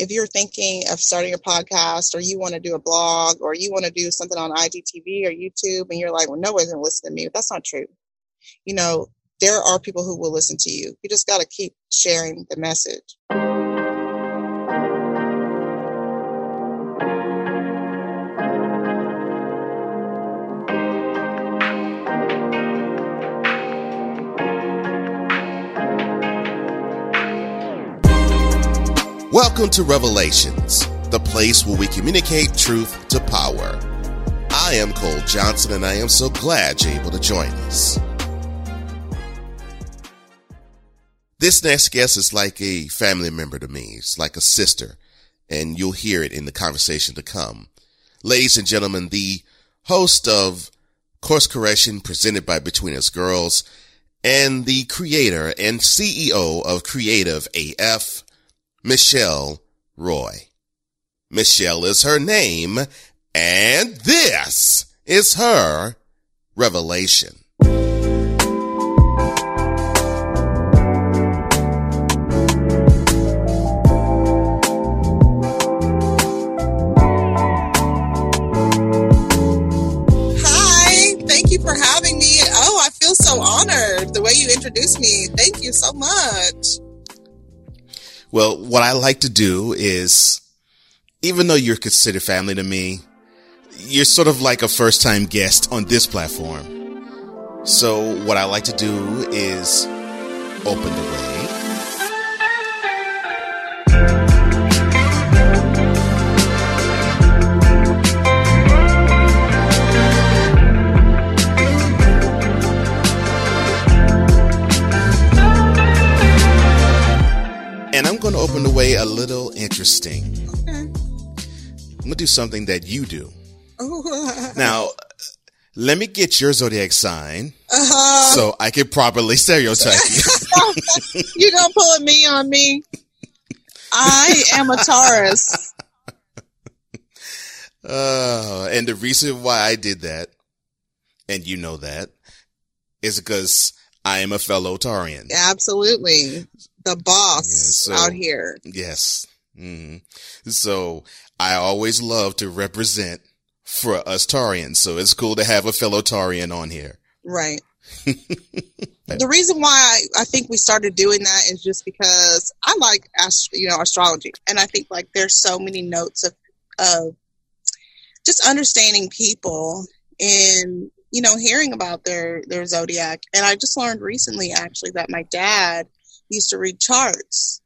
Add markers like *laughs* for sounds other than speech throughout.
if you're thinking of starting a podcast or you want to do a blog or you want to do something on IGTV or YouTube and you're like, well, no one's going to listen to me. That's not true. You know, there are people who will listen to you. You just got to keep sharing the message. Welcome to Revelations, the place where we communicate truth to power. I am Cole Johnson, and I am so glad you're able to join us. This next guest is like a family member to me. It's like a sister, and you'll hear it in the conversation to come. Ladies and gentlemen, the host of Course Correction presented by Between Us Girls and the creator and CEO of Creative AF, Michelle Roy. Michelle is her name, and this is her revelation. Hi, thank you for having me. Oh, I feel so honored the way you introduced me. Thank you so much. Well, what I like to do is, even though you're considered family to me, you're sort of like a first time guest on this platform. So what I like to do is open the way. Interesting. Okay. I'm to do something that you do. Oh, Now, let me get your zodiac sign uh-huh. so I can properly stereotype you. *laughs* you don't pull a me on me. I am a Taurus. Uh, and the reason why I did that, and you know that, is because I am a fellow Taurean. Absolutely. The boss Yeah, so- out here. Yes. Hmm So I always love to represent for us Taureans. So it's cool to have a fellow Taurean on here. Right. *laughs* the reason why I, I think we started doing that is just because I like ast- you know astrology, and I think like there's so many notes of of just understanding people and you know hearing about their their zodiac. And I just learned recently actually that my dad used to read charts.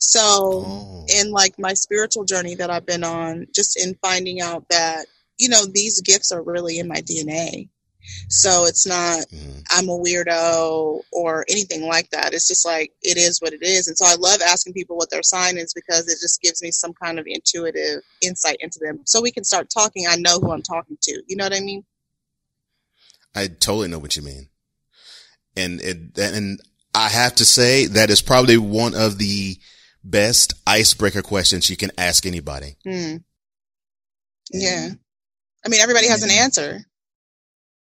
So Oh. in like my spiritual journey that I've been on, just in finding out that you know these gifts are really in my DNA. So it's not Mhm. I'm a weirdo or anything like that. It's just like it is what it is. And so I love asking people what their sign is because it just gives me some kind of intuitive insight into them. So we can start talking. I know who I'm talking to. You know what I mean? I totally know what you mean. And it, and I have to say that is probably one of the best icebreaker questions you can ask anybody. Hmm. Yeah. I mean, everybody has an answer.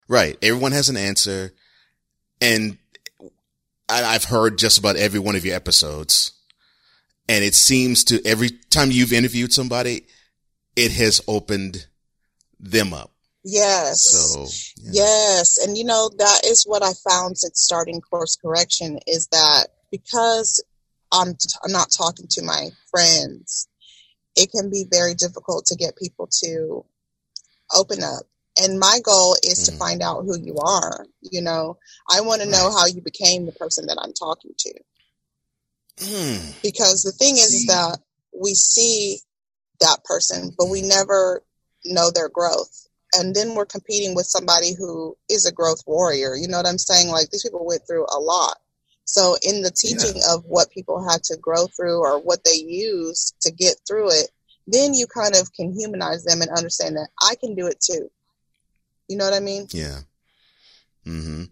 Right. Everyone has an answer. And I, I've heard just about every one of your episodes. And it seems to every time you've interviewed somebody, it has opened them up. Yes. So, yeah. Yes, and you know that is what I found since starting course correction is that because I'm I'm not talking to my friends, it can be very difficult to get people to open up. And my goal is to Mhm. find out who you are. You know, I want to know how you became the person that I'm talking to Mm, because the thing is, is that we see that person, but we never know their growth. And then we're competing with somebody who is a growth warrior. You know what I'm saying? Like these people went through a lot. So in the teaching of what people had to grow through or what they used to get through it, then you kind of can humanize them and understand that I can do it too. You know what I mean? yeah. Mm-hmm.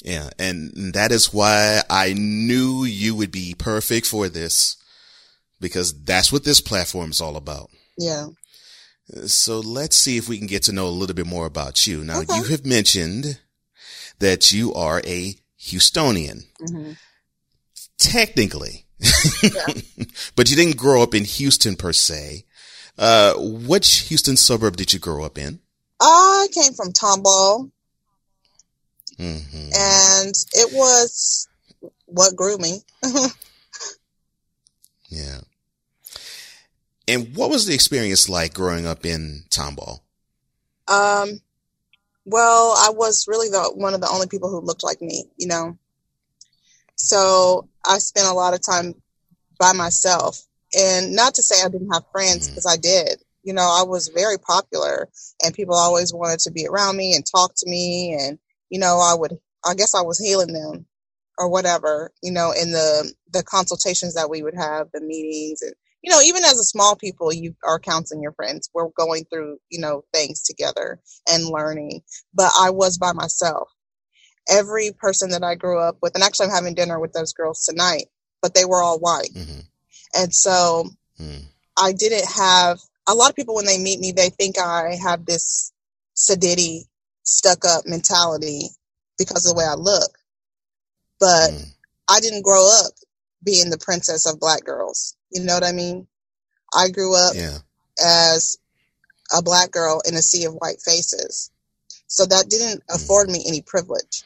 Yeah. And that is why I knew you would be perfect for this because that's what this platform is all about. Yeah. So let's see if we can get to know a little bit more about you. Now, Okay. you have mentioned that you are a Houstonian. hmm Technically, *laughs* but you didn't grow up in Houston per se. Uh, which Houston suburb did you grow up in? I came from Tomball. Mm-hmm. And it was what grew me. *laughs* yeah. And what was the experience like growing up in Tomball? Um, well, I was really the one of the only people who looked like me, you know. So I spent a lot of time by myself. And not to say I didn't have friends, because mm. I did. You know, I was very popular and people always wanted to be around me and talk to me. And, you know, I would, I guess I was healing them or whatever, you know, in the, the consultations that we would have, the meetings and, you know, even as a small people, you are counseling your friends. We're going through, you know, things together and learning. But I was by myself every person that I grew up with, and actually I'm having dinner with those girls tonight, but they were all white. Mm-hmm. And so mm. I didn't have a lot of people when they meet me, they think I have this sedity, stuck up mentality because of the way I look. But mm. I didn't grow up being the princess of black girls. You know what I mean? I grew up yeah. as a black girl in a sea of white faces. So that didn't mm. afford me any privilege.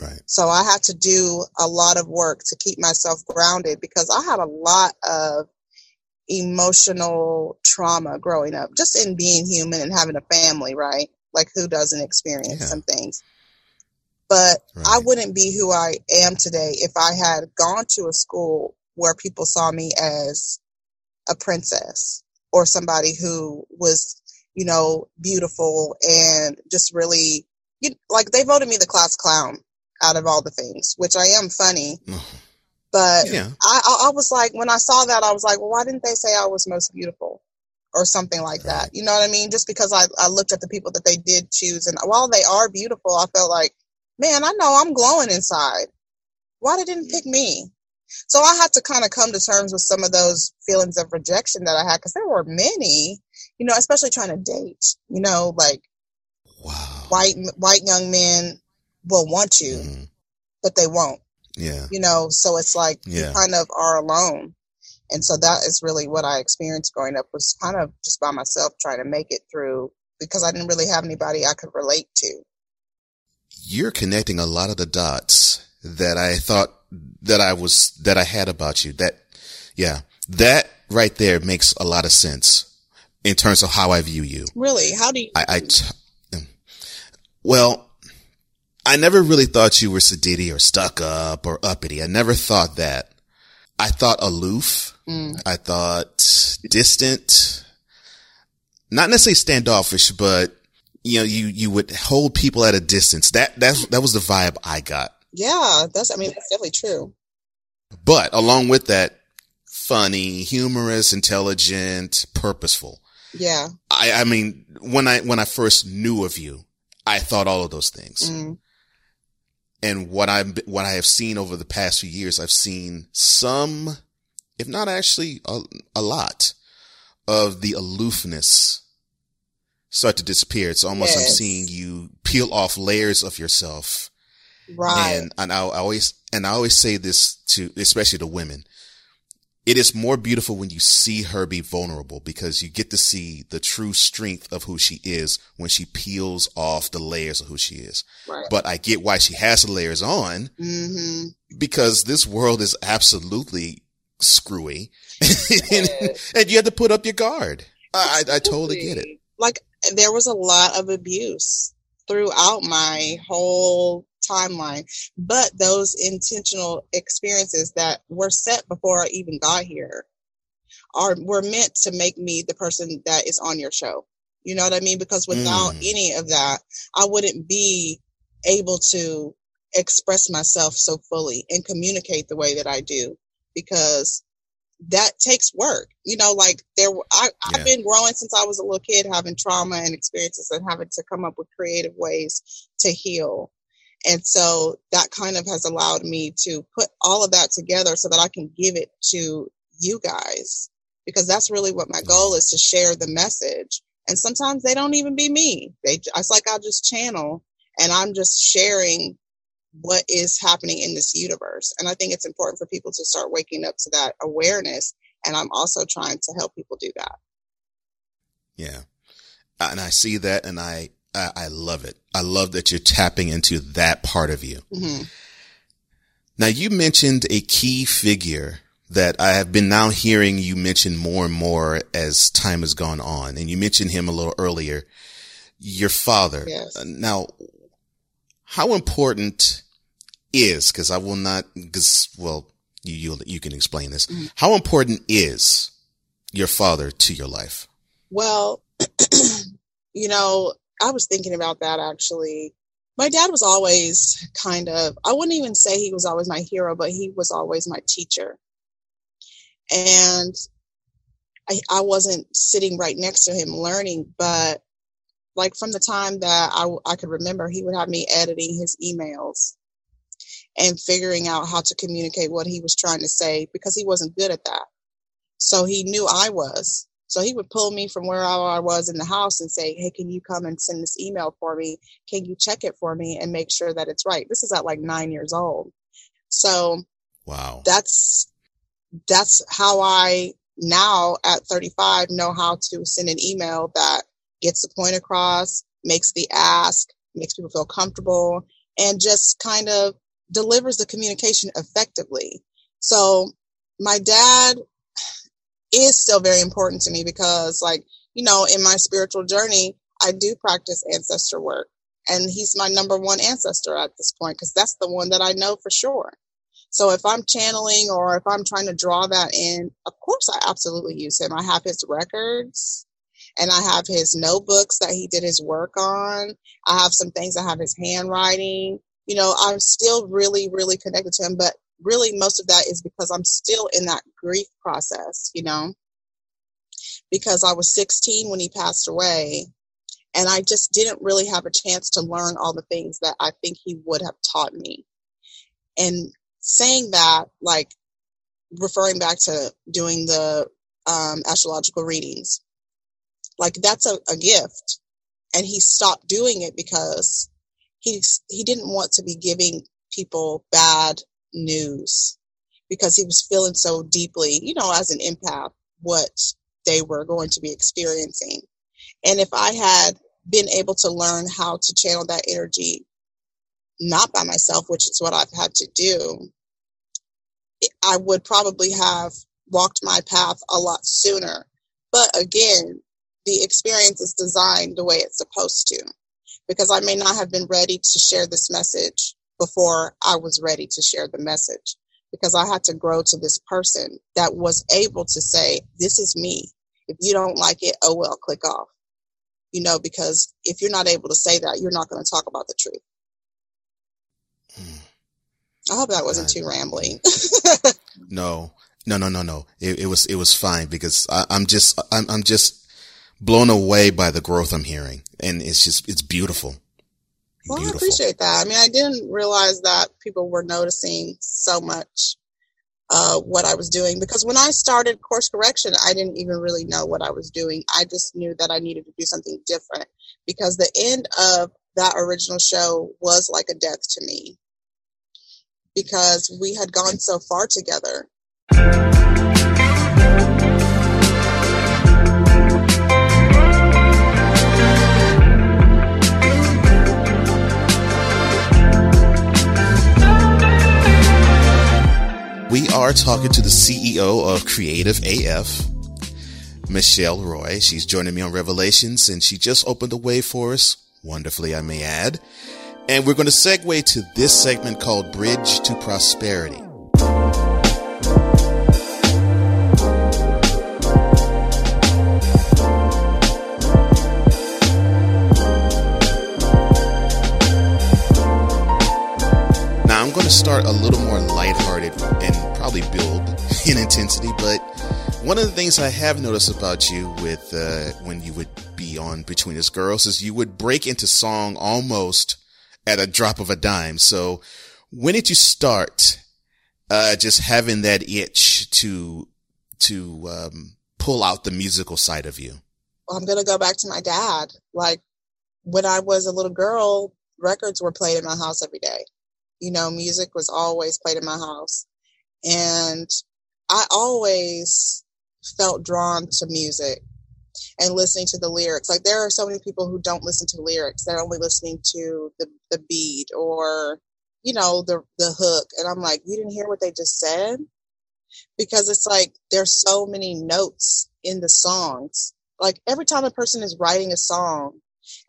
Right. So I had to do a lot of work to keep myself grounded because I had a lot of emotional trauma growing up, just in being human and having a family, right? Like who doesn't experience yeah. some things? But right. I wouldn't be who I am today if I had gone to a school where people saw me as a princess or somebody who was, you know, beautiful and just really, you, like they voted me the class clown out of all the things, which I am funny. *laughs* But yeah. I, I was like, when I saw that, I was like, well, why didn't they say I was most beautiful or something like right. that? You know what I mean? Just because I, I looked at the people that they did choose, and while they are beautiful, I felt like, man, I know I'm glowing inside. Why they didn't mm. pick me? So I had to kind of come to terms with some of those feelings of rejection that I had because there were many, you know, especially trying to date, you know, like wow. white white young men will want you, mm-hmm. but they won't. Yeah. You know, so it's like yeah. you kind of are alone. And so that is really what I experienced growing up was kind of just by myself trying to make it through because I didn't really have anybody I could relate to. You're connecting a lot of the dots that I thought that I was, that I had about you. That, yeah, that right there makes a lot of sense in terms of how I view you. Really? How do you? I, I t- well, I never really thought you were sedity or stuck up or uppity. I never thought that. I thought aloof. Mm. I thought distant. Not necessarily standoffish, but you know, you, you would hold people at a distance. That, that, that was the vibe I got. Yeah, that's, I mean, that's definitely true. But along with that, funny, humorous, intelligent, purposeful. Yeah. I, I mean, when I, when I first knew of you, I thought all of those things. Mm and what I'm, what I have seen over the past few years, I've seen some, if not actually a, a lot of the aloofness start to disappear. It's almost yes. I'm seeing you peel off layers of yourself. Right. And, and I, I always, and I always say this to, especially to women it is more beautiful when you see her be vulnerable because you get to see the true strength of who she is when she peels off the layers of who she is. Right. But I get why she has the layers on mm-hmm. because this world is absolutely screwy *laughs* and, and, you have to put up your guard. I, I, I totally get it. Like there was a lot of abuse throughout my whole timeline, but those intentional experiences that were set before I even got here are were meant to make me the person that is on your show. You know what I mean? Because without mm. any of that, I wouldn't be able to express myself so fully and communicate the way that I do because that takes work. You know, like there, I, yeah. I've been growing since I was a little kid, having trauma and experiences and having to come up with creative ways to heal. And so that kind of has allowed me to put all of that together so that I can give it to you guys because that's really what my goal is to share the message. And sometimes they don't even be me. They, it's like I'll just channel and I'm just sharing what is happening in this universe. And I think it's important for people to start waking up to that awareness. And I'm also trying to help people do that. Yeah. And I see that and I, I, I love it. I love that you're tapping into that part of you. Mm-hmm. Now you mentioned a key figure that I have been now hearing you mention more and more as time has gone on. And you mentioned him a little earlier, your father. Yes. Uh, now, how important is, cause I will not, cause, well, you, you, you can explain this. Mm-hmm. How important is your father to your life? Well, *clears throat* you know, I was thinking about that actually. My dad was always kind of, I wouldn't even say he was always my hero, but he was always my teacher. And I, I wasn't sitting right next to him learning, but like from the time that I, I could remember, he would have me editing his emails and figuring out how to communicate what he was trying to say because he wasn't good at that. So he knew I was. So he would pull me from where I was in the house and say, Hey, can you come and send this email for me? Can you check it for me and make sure that it's right? This is at like nine years old. So wow, that's, that's how I now at 35 know how to send an email that gets the point across, makes the ask, makes people feel comfortable, and just kind of delivers the communication effectively. So my dad is still very important to me because like, you know, in my spiritual journey, I do practice ancestor work and he's my number one ancestor at this point because that's the one that I know for sure. So if I'm channeling or if I'm trying to draw that in, of course I absolutely use him. I have his records and I have his notebooks that he did his work on. I have some things. I have his handwriting. You know, I'm still really, really connected to him, but really most of that is because I'm still in that grief process, you know, because I was 16 when he passed away and I just didn't really have a chance to learn all the things that I think he would have taught me. And saying that, like referring back to doing the um, astrological readings, like that's a, a gift. And he stopped doing it because he he didn't want to be giving people bad news because he was feeling so deeply, you know, as an empath, what they were going to be experiencing. And if I had been able to learn how to channel that energy, not by myself, which is what I've had to do, I would probably have walked my path a lot sooner. But again, the experience is designed the way it's supposed to because I may not have been ready to share this message before I was ready to share the message because I had to grow to this person that was able to say, This is me. If you don't like it, oh well, click off. You know, because if you're not able to say that, you're not going to talk about the truth. Hmm. I hope that wasn't too rambling. *laughs* no, no, no, no, no. It, it, was, it was fine because I, am just, I'm, I'm just blown away by the growth I'm hearing. And it's just, it's beautiful. Well, beautiful. I appreciate that. I mean, I didn't realize that people were noticing so much uh, what I was doing because when I started course correction, I didn't even really know what I was doing. I just knew that I needed to do something different because the end of that original show was like a death to me because we had gone so far together. Are talking to the CEO of Creative AF, Michelle Roy. She's joining me on Revelations and she just opened the way for us, wonderfully, I may add. And we're going to segue to this segment called Bridge to Prosperity. Now, I'm going to start a little more lighthearted probably build *laughs* in intensity, but one of the things I have noticed about you with uh, when you would be on Between Us Girls is you would break into song almost at a drop of a dime. So when did you start uh, just having that itch to to um, pull out the musical side of you? I'm gonna go back to my dad. Like when I was a little girl, records were played in my house every day You know, music was always played in my house. And I always felt drawn to music and listening to the lyrics. Like there are so many people who don't listen to lyrics. They're only listening to the, the beat or, you know, the the hook. And I'm like, you didn't hear what they just said? Because it's like there's so many notes in the songs. Like every time a person is writing a song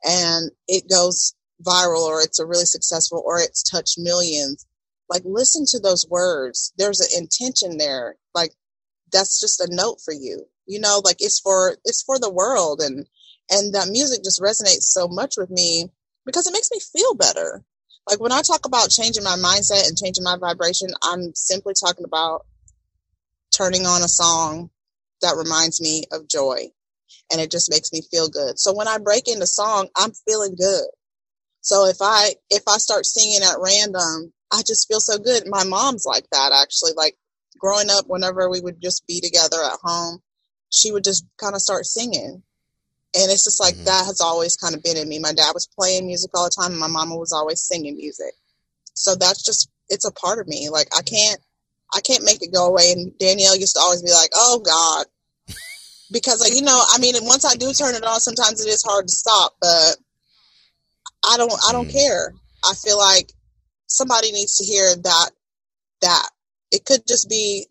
and it goes viral or it's a really successful or it's touched millions, like listen to those words. There's an intention there. Like that's just a note for you. You know like it's for it's for the world. And and that music just resonates so much with me because it makes me feel better. Like when i talk about changing my mindset and changing my vibration i'm simply talking about turning on a song that reminds me of joy. And it just makes me feel good. So when i break into song i'm feeling good. So if i if i start singing at random i just feel so good my mom's like that actually like growing up whenever we would just be together at home she would just kind of start singing. And it's just like mm-hmm. that has always kind of been in me. My dad was playing music all the time, and my mama was always singing music. So that's just it's a part of me. Like I can't I can't make it go away. And Danielle used to always be like, "Oh God," *laughs* because like you know, I mean, once I do turn it on, sometimes it is hard to stop. But I don't I don't mm. care. I feel like somebody needs to hear that that it could just be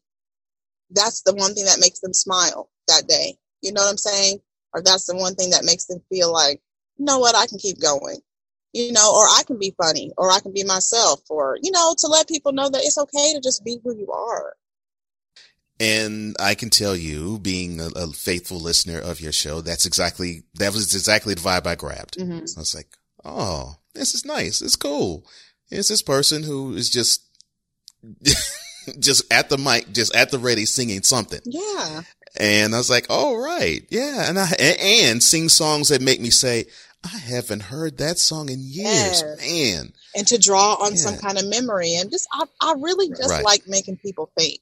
that's the one thing that makes them smile that day. You know what I'm saying? Or that's the one thing that makes them feel like, you know what, I can keep going. You know, or I can be funny, or I can be myself, or, you know, to let people know that it's okay to just be who you are. And I can tell you, being a, a faithful listener of your show, that's exactly, that was exactly the vibe I grabbed. Mm-hmm. So I was like, oh, this is nice. It's cool. It's this person who is just, *laughs* just at the mic, just at the ready singing something. Yeah. And I was like, all right. Yeah. And I, and sing songs that make me say, I haven't heard that song in years, yes. man. And to draw on yeah. some kind of memory. And just, I, I really just right. like making people think.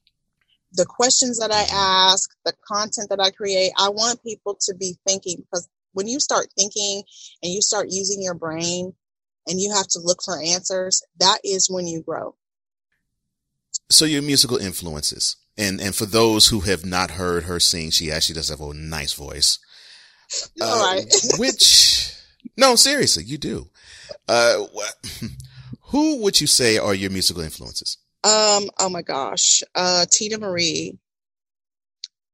The questions that I mm-hmm. ask, the content that I create, I want people to be thinking because when you start thinking and you start using your brain and you have to look for answers, that is when you grow. So your musical influences. And, and for those who have not heard her sing, she actually does have a nice voice. All uh, right. *laughs* which, no, seriously, you do. Uh, who would you say are your musical influences? Um, oh my gosh. Uh, Teena Marie,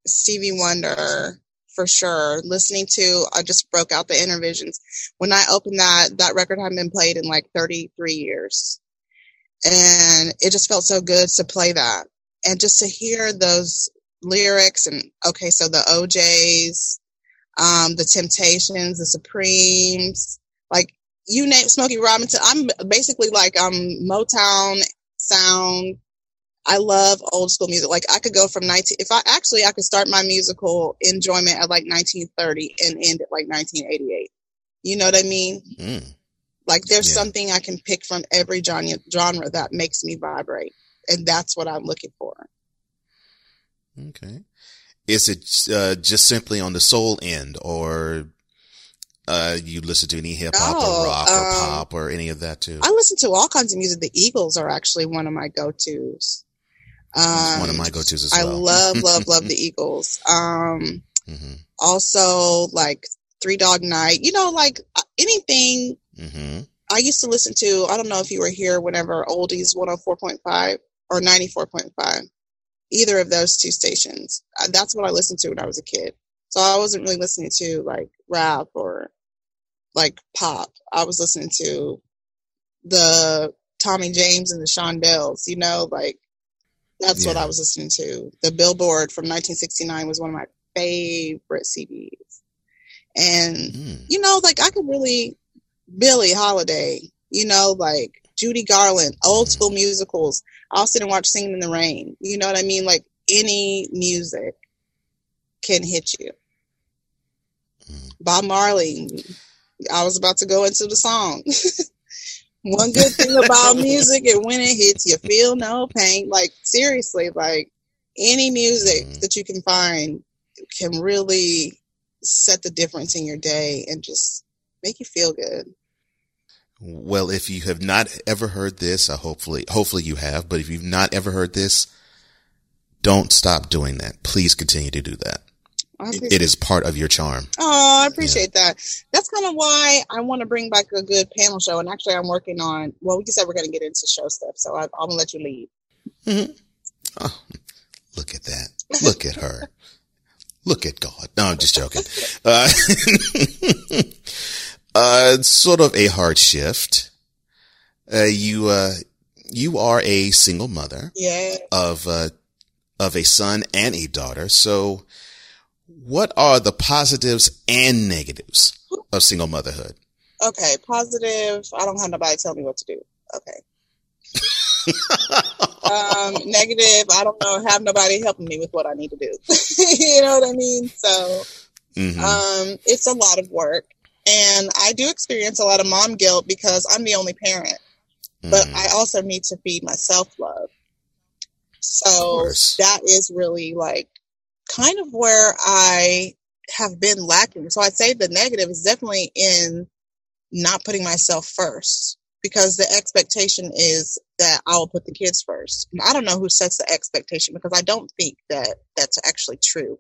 Stevie Wonder, for sure. Listening to, I just broke out the Innervisions. When I opened that, that record hadn't been played in like 33 years. And it just felt so good to play that and just to hear those lyrics and okay, so the O'Jays, um, the Temptations, the Supremes, like you name Smokey Robinson. I'm basically like um Motown sound. I love old school music. Like I could go from 19 if I actually I could start my musical enjoyment at like 1930 and end at like 1988. You know what I mean? Mm. Like there's yeah. something I can pick from every genre, genre that makes me vibrate and that's what I'm looking for. Okay. Is it uh, just simply on the soul end, or uh, you listen to any hip hop oh, or rock um, or pop or any of that too? I listen to all kinds of music. The Eagles are actually one of my go tos. Um, one of my go tos as well. I love, love, love the *laughs* Eagles. Um, mm-hmm. Also, like Three Dog Night. You know, like uh, anything. Mm-hmm. I used to listen to. I don't know if you were here whenever Oldies 104.5 or 94.5. Either of those two stations. Uh, that's what I listened to when I was a kid. So I wasn't really listening to like rap or like pop. I was listening to the Tommy James and the Shondells, you know, like that's yeah. what I was listening to. The Billboard from 1969 was one of my favorite CDs. And, mm. you know, like I could really, Billie Holiday, you know, like Judy Garland, old school musicals. I'll sit and watch Singing in the Rain. You know what I mean? Like any music can hit you. Mm. Bob Marley. I was about to go into the song. *laughs* One good thing about *laughs* music and when it hits, you feel no pain. Like seriously, like any music mm. that you can find can really set the difference in your day and just make you feel good. Well, if you have not ever heard this, uh, hopefully, hopefully you have, but if you've not ever heard this, don't stop doing that. Please continue to do that. It is part of your charm. Oh, I appreciate yeah. that. That's kind of why I want to bring back a good panel show. And actually, I'm working on. Well, we just said we're going to get into show stuff, so I, am gonna let you lead. Mm-hmm. Oh, look at that! Look at her! Look at God! No, I'm just joking. *laughs* Uh, *laughs* uh, sort of a hard shift. Uh, you, uh, you are a single mother. Yeah. Of, uh, of a son and a daughter. So what are the positives and negatives of single motherhood? Okay. Positive. I don't have nobody tell me what to do. Okay. *laughs* um, negative. I don't know. Have nobody helping me with what I need to do. *laughs* you know what I mean? So, mm-hmm. um, it's a lot of work. And I do experience a lot of mom guilt because I'm the only parent, mm. but I also need to feed my self love. So that is really like kind of where I have been lacking. So I'd say the negative is definitely in not putting myself first because the expectation is that I will put the kids first. And I don't know who sets the expectation because I don't think that that's actually true.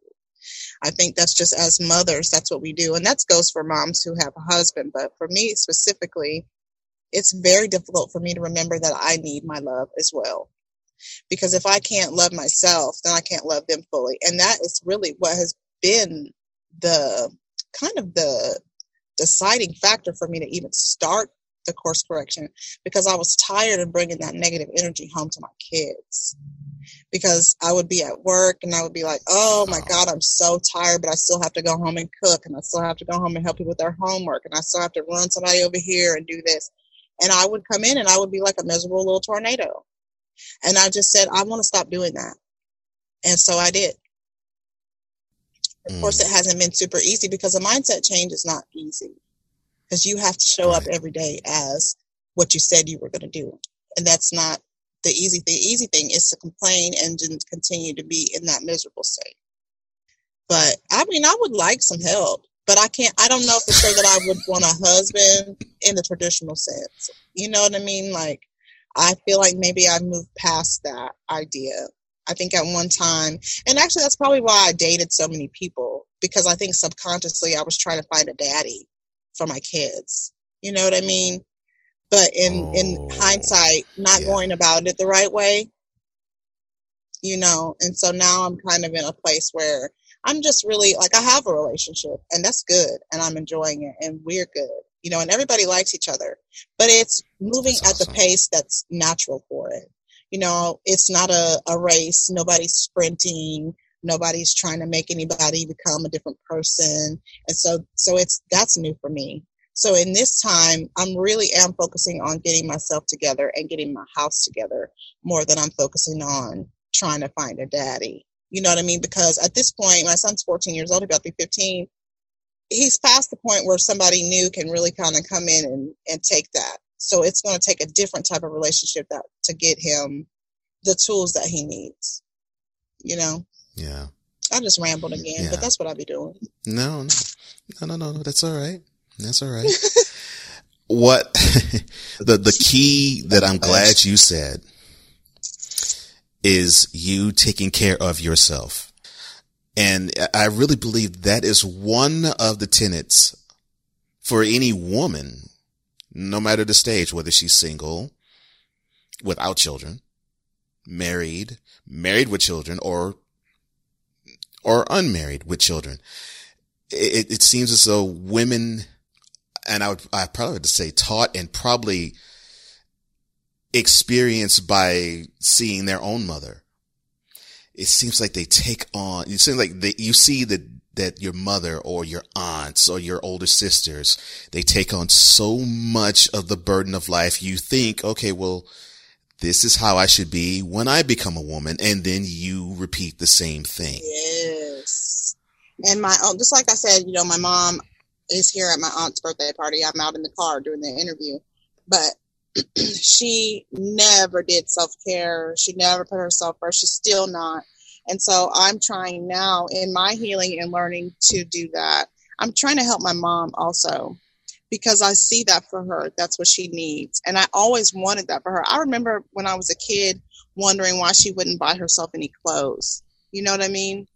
I think that's just as mothers, that's what we do. And that goes for moms who have a husband. But for me specifically, it's very difficult for me to remember that I need my love as well. Because if I can't love myself, then I can't love them fully. And that is really what has been the kind of the deciding factor for me to even start the course correction because I was tired of bringing that negative energy home to my kids because I would be at work and I would be like, oh my God, I'm so tired, but I still have to go home and cook and I still have to go home and help people with their homework and I still have to run somebody over here and do this. And I would come in and I would be like a miserable little tornado. And I just said, I want to stop doing that. And so I did. Of mm. course, it hasn't been super easy because a mindset change is not easy because you have to show right. up every day as what you said you were going to do. And that's not the easy thing. The easy thing is to complain and continue to be in that miserable state. But I mean, I would like some help, but I can't, I don't know for sure that I would want a husband in the traditional sense. You know what I mean? Like, I feel like maybe I've moved past that idea. I think at one time, and actually that's probably why I dated so many people because I think subconsciously I was trying to find a daddy for my kids. You know what I mean? but in oh, in hindsight not yeah. going about it the right way you know and so now i'm kind of in a place where i'm just really like i have a relationship and that's good and i'm enjoying it and we're good you know and everybody likes each other but it's moving at the pace that's natural for it. You know it's not a, a race. Nobody's sprinting. Nobody's trying to make anybody become a different person. And so so it's that's new for me. So in this time, I'm really am focusing on getting myself together and getting my house together more than I'm focusing on trying to find a daddy. You know what I mean? Because at this point, my son's 14 years old, he's about to be 15. He's past the point where somebody new can really kind of come in and, and take that. So it's going to take a different type of relationship that to get him the tools that he needs. You know? Yeah. I just rambled again, yeah. but that's what I'll be doing. No, no, no, no, no. That's all right. That's all right. *laughs* what *laughs* the the key that I'm glad you said is you taking care of yourself. And I really believe that is one of the tenets for any woman, no matter the stage, whether she's single, without children, married, married with children, or, or unmarried with children. It, it seems as though women and I would, I probably would say taught and probably experienced by seeing their own mother. It seems like they take on, it seems like they, you see that, that your mother or your aunts or your older sisters, they take on so much of the burden of life. You think, okay, well, this is how I should be when I become a woman. And then you repeat the same thing. Yes. And my, oh, just like I said, you know, my mom, is here at my aunt's birthday party. I'm out in the car doing the interview, but *clears throat* she never did self care. She never put herself first. She's still not. And so I'm trying now in my healing and learning to do that. I'm trying to help my mom also because I see that for her. That's what she needs. And I always wanted that for her. I remember when I was a kid wondering why she wouldn't buy herself any clothes. You know what I mean?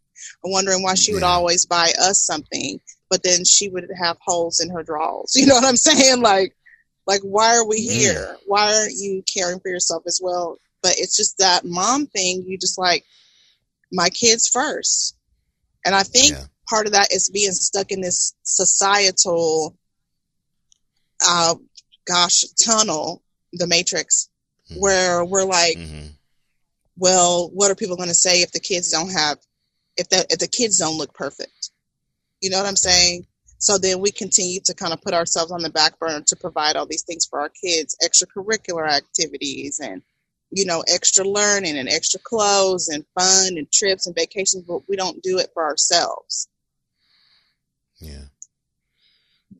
Wondering why she would always buy us something, but then she would have holes in her drawers. *laughs* You know what I'm saying? Like, like why are we here? Why aren't you caring for yourself as well? But it's just that mom thing. You just like my kids first, and I think yeah. part of that is being stuck in this societal uh, gosh, tunnel, the matrix, mm-hmm. where we're like, mm-hmm. well, what are people going to say if the kids don't have, if the, if the kids don't look perfect? You know what I'm saying? So then we continue to kind of put ourselves on the back burner to provide all these things for our kids, extracurricular activities and, you know, extra learning and extra clothes and fun and trips and vacations, but we don't do it for ourselves. Yeah.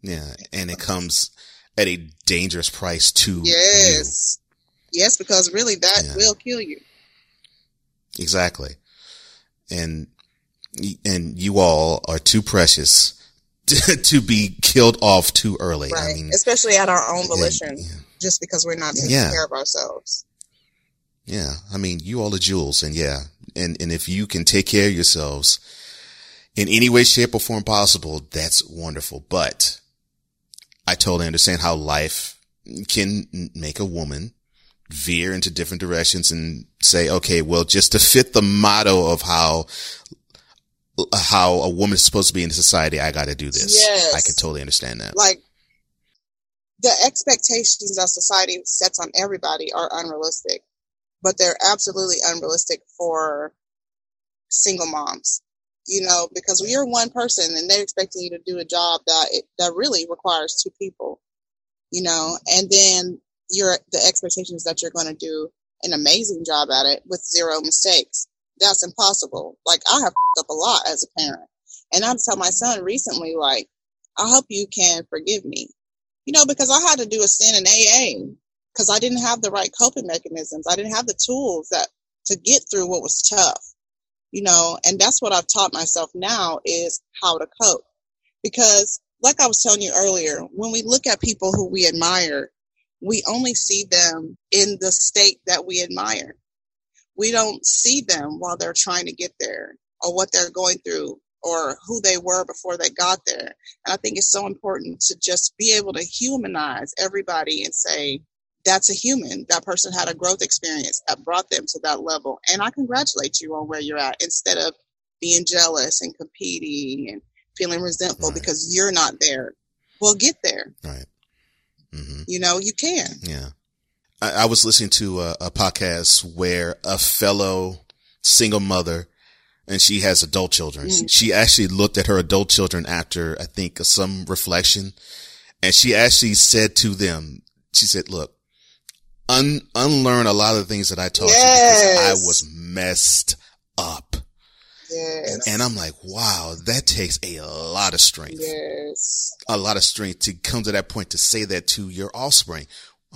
Yeah. And it comes, at a dangerous price to yes you. yes because really that yeah. will kill you exactly and and you all are too precious *laughs* to, be killed off too early right. i mean especially at our own volition yeah. just because we're not taking yeah. care of ourselves yeah i mean you all are jewels and yeah and and if you can take care of yourselves in any way shape or form possible that's wonderful but I totally understand how life can make a woman veer into different directions and say, okay, well, just to fit the motto of how how a woman is supposed to be in society, I got to do this. Yes. I can totally understand that. Like the expectations that society sets on everybody are unrealistic, but they're absolutely unrealistic for single moms you know, because you're one person and they're expecting you to do a job that it, that really requires two people, you know, and then your the expectations that you're going to do an amazing job at it with zero mistakes. That's impossible. Like I have up a lot as a parent, and I tell my son recently, like, I hope you can forgive me, you know, because I had to do a sin in AA because I didn't have the right coping mechanisms. I didn't have the tools that to get through what was tough you know, and that's what I've taught myself now is how to cope. Because like I was telling you earlier, when we look at people who we admire, we only see them in the state that we admire. We don't see them while they're trying to get there or what they're going through or who they were before they got there. And I think it's so important to just be able to humanize everybody and say, that's a human. That person had a growth experience that brought them to that level. And I congratulate you on where you're at instead of being jealous and competing and feeling resentful right. because you're not there. Well, get there. Right. Mm-hmm. You know, you can. Yeah. I, I was listening to a, a podcast where a fellow single mother and she has adult children. Mm-hmm. She actually looked at her adult children after I think some reflection and she actually said to them, she said, look, un, unlearn a lot of the things that I taught yes. you because I was messed up. Yes. And I'm like, wow, that takes a lot of strength. Yes. A lot of strength to come to that point to say that to your offspring.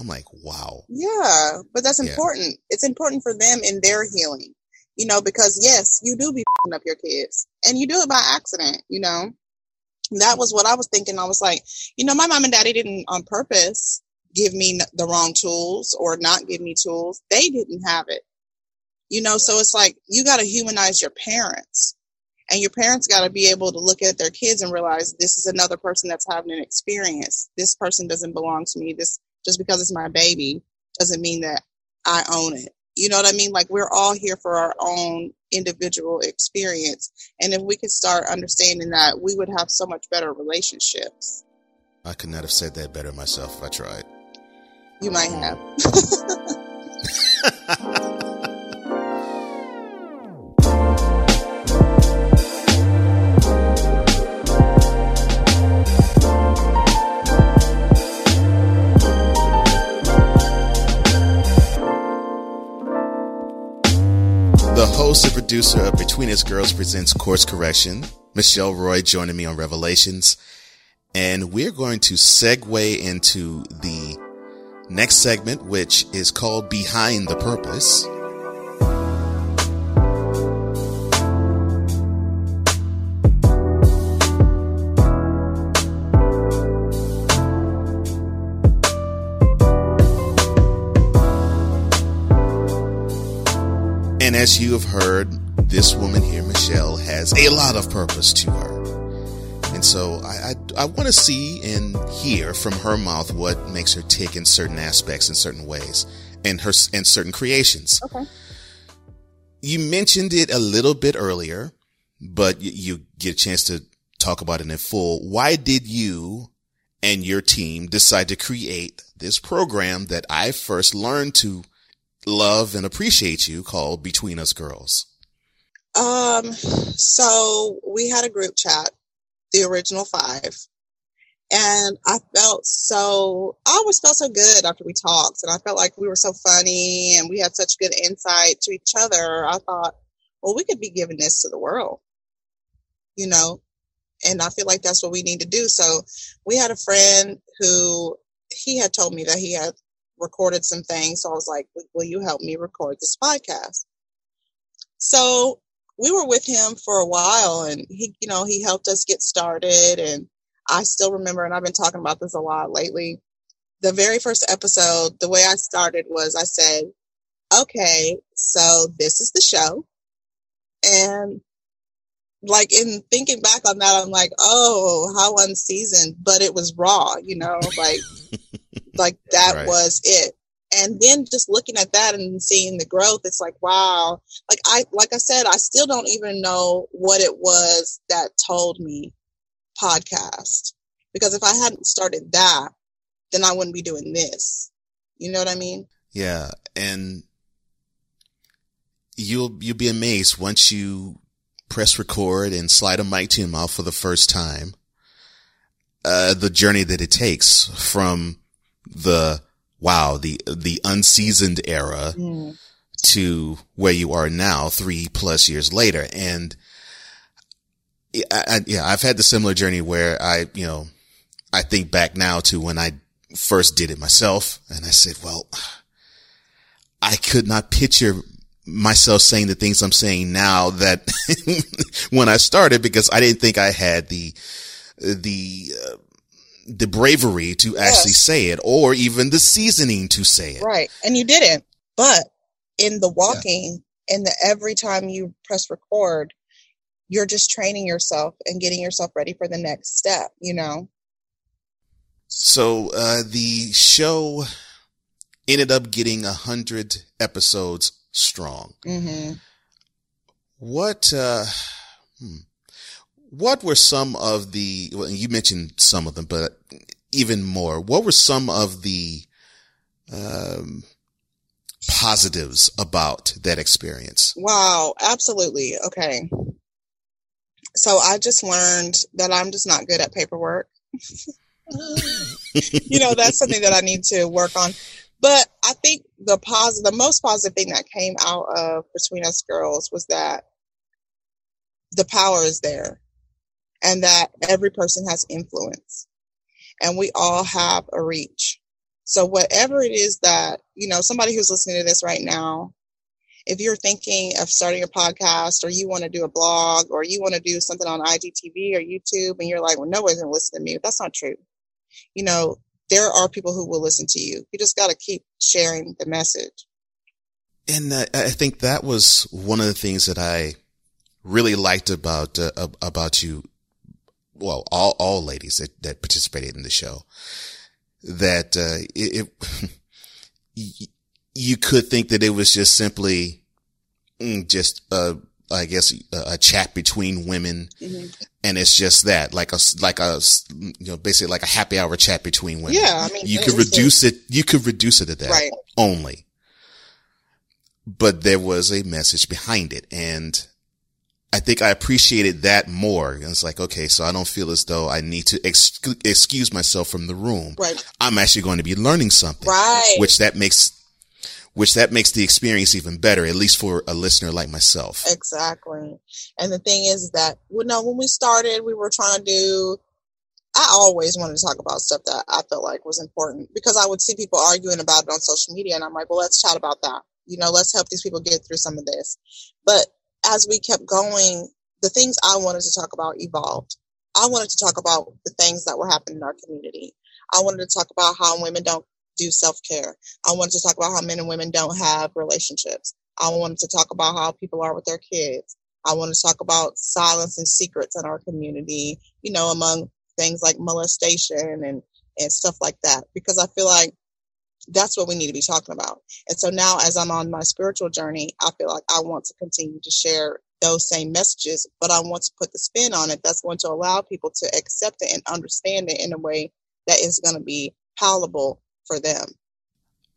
I'm like, wow. Yeah, but that's important. Yeah. It's important for them in their healing, you know, because yes, you do be up your kids and you do it by accident, you know. That was what I was thinking. I was like, you know, my mom and daddy didn't on purpose give me the wrong tools or not give me tools. They didn't have it. You know, so it's like you got to humanize your parents. And your parents got to be able to look at their kids and realize this is another person that's having an experience. This person doesn't belong to me. This just because it's my baby doesn't mean that I own it. You know what I mean? Like we're all here for our own individual experience. And if we could start understanding that, we would have so much better relationships. I could not have said that better myself if I tried. You might have. *laughs* *laughs* host and producer of Between Us Girls presents Course Correction, Michelle Roy joining me on Revelations. And we're going to segue into the next segment, which is called Behind the Purpose. As you have heard, this woman here, Michelle, has a lot of purpose to her. And so I, I, I want to see and hear from her mouth what makes her tick in certain aspects in certain ways and her and certain creations. Okay. You mentioned it a little bit earlier, but you, you get a chance to talk about it in full. Why did you and your team decide to create this program that I first learned to love and appreciate you called Between Us Girls? Um, so we had a group chat, the original five, and I felt so, I always felt so good after we talked. And I felt like we were so funny and we had such good insight to each other. I thought, well, we could be giving this to the world, you know? And I feel like that's what we need to do. So we had a friend who he had told me that he had recorded some things. So I was like, will you help me record this podcast? So we were with him for a while and he, you know, he helped us get started. And I still remember, and I've been talking about this a lot lately. The very first episode, the way I started was I said, okay, so this is the show. And like in thinking back on that, I'm like, oh, how unseasoned, but it was raw, you know, like, *laughs* like that right. was it. And then just looking at that and seeing the growth, it's like, wow. Like I, like I said, I still don't even know what it was that told me podcast. Because if I hadn't started that, then I wouldn't be doing this. You know what I mean? Yeah. And you'll, you'll be amazed once you press record and slide a mic to your mouth for the first time, uh, the journey that it takes from the, wow, the, the unseasoned era mm. to where you are now, three plus years later. And I, I, yeah, I've had the similar journey where I, you know, I think back now to when I first did it myself and I said, well, I could not picture myself saying the things I'm saying now that *laughs* when I started because I didn't think I had the the uh, the bravery to yes. actually say it or even the seasoning to say it. Right. And you didn't. But in the walking yeah. and the every time you press record, you're just training yourself and getting yourself ready for the next step, you know. So uh the show ended up getting a hundred episodes strong. Mm-hmm. What, uh, hmm, what were some of the, well, you mentioned some of them, but even more, what were some of the, um, positives about that experience? Wow, absolutely. Okay. So I just learned that I'm just not good at paperwork. *laughs* you know, that's something that I need to work on. But I think the positive, the most positive thing that came out of Between Us Girls was that the power is there and that every person has influence and we all have a reach. So whatever it is that, you know, somebody who's listening to this right now, if you're thinking of starting a podcast or you want to do a blog or you want to do something on IGTV or YouTube and you're like, well, no one's going to listen to me. That's not true. You know, there are people who will listen to you. You just got to keep sharing the message. And uh, I think that was one of the things that I really liked about uh, about you. Well, all all ladies that, that participated in the show, that uh, it, it *laughs* you could think that it was just simply mm, just a I guess a, a chat between women, mm-hmm. and it's just that, like a like a you know basically like a happy hour chat between women. Yeah, I mean, you could reduce it. You could reduce it to that right. only. But there was a message behind it, and I think I appreciated that more. And it's like, okay, so I don't feel as though I need to ex- excuse myself from the room. Right. I'm actually going to be learning something. Right. Which that makes which that makes the experience even better, at least for a listener like myself. Exactly. And the thing is that, well, no, when we started, we were trying to do, I always wanted to talk about stuff that I felt like was important because I would see people arguing about it on social media and I'm like, well, let's chat about that. You know, let's help these people get through some of this. But as we kept going, the things I wanted to talk about evolved. I wanted to talk about the things that were happening in our community. I wanted to talk about how women don't do self care. I wanted to talk about how men and women don't have relationships. I wanted to talk about how people are with their kids. I want to talk about silence and secrets in our community, you know, among things like molestation and, and stuff like that, because I feel like that's what we need to be talking about. And so now, as I'm on my spiritual journey, I feel like I want to continue to share those same messages, but I want to put the spin on it that's going to allow people to accept it and understand it in a way that is going to be palatable for them.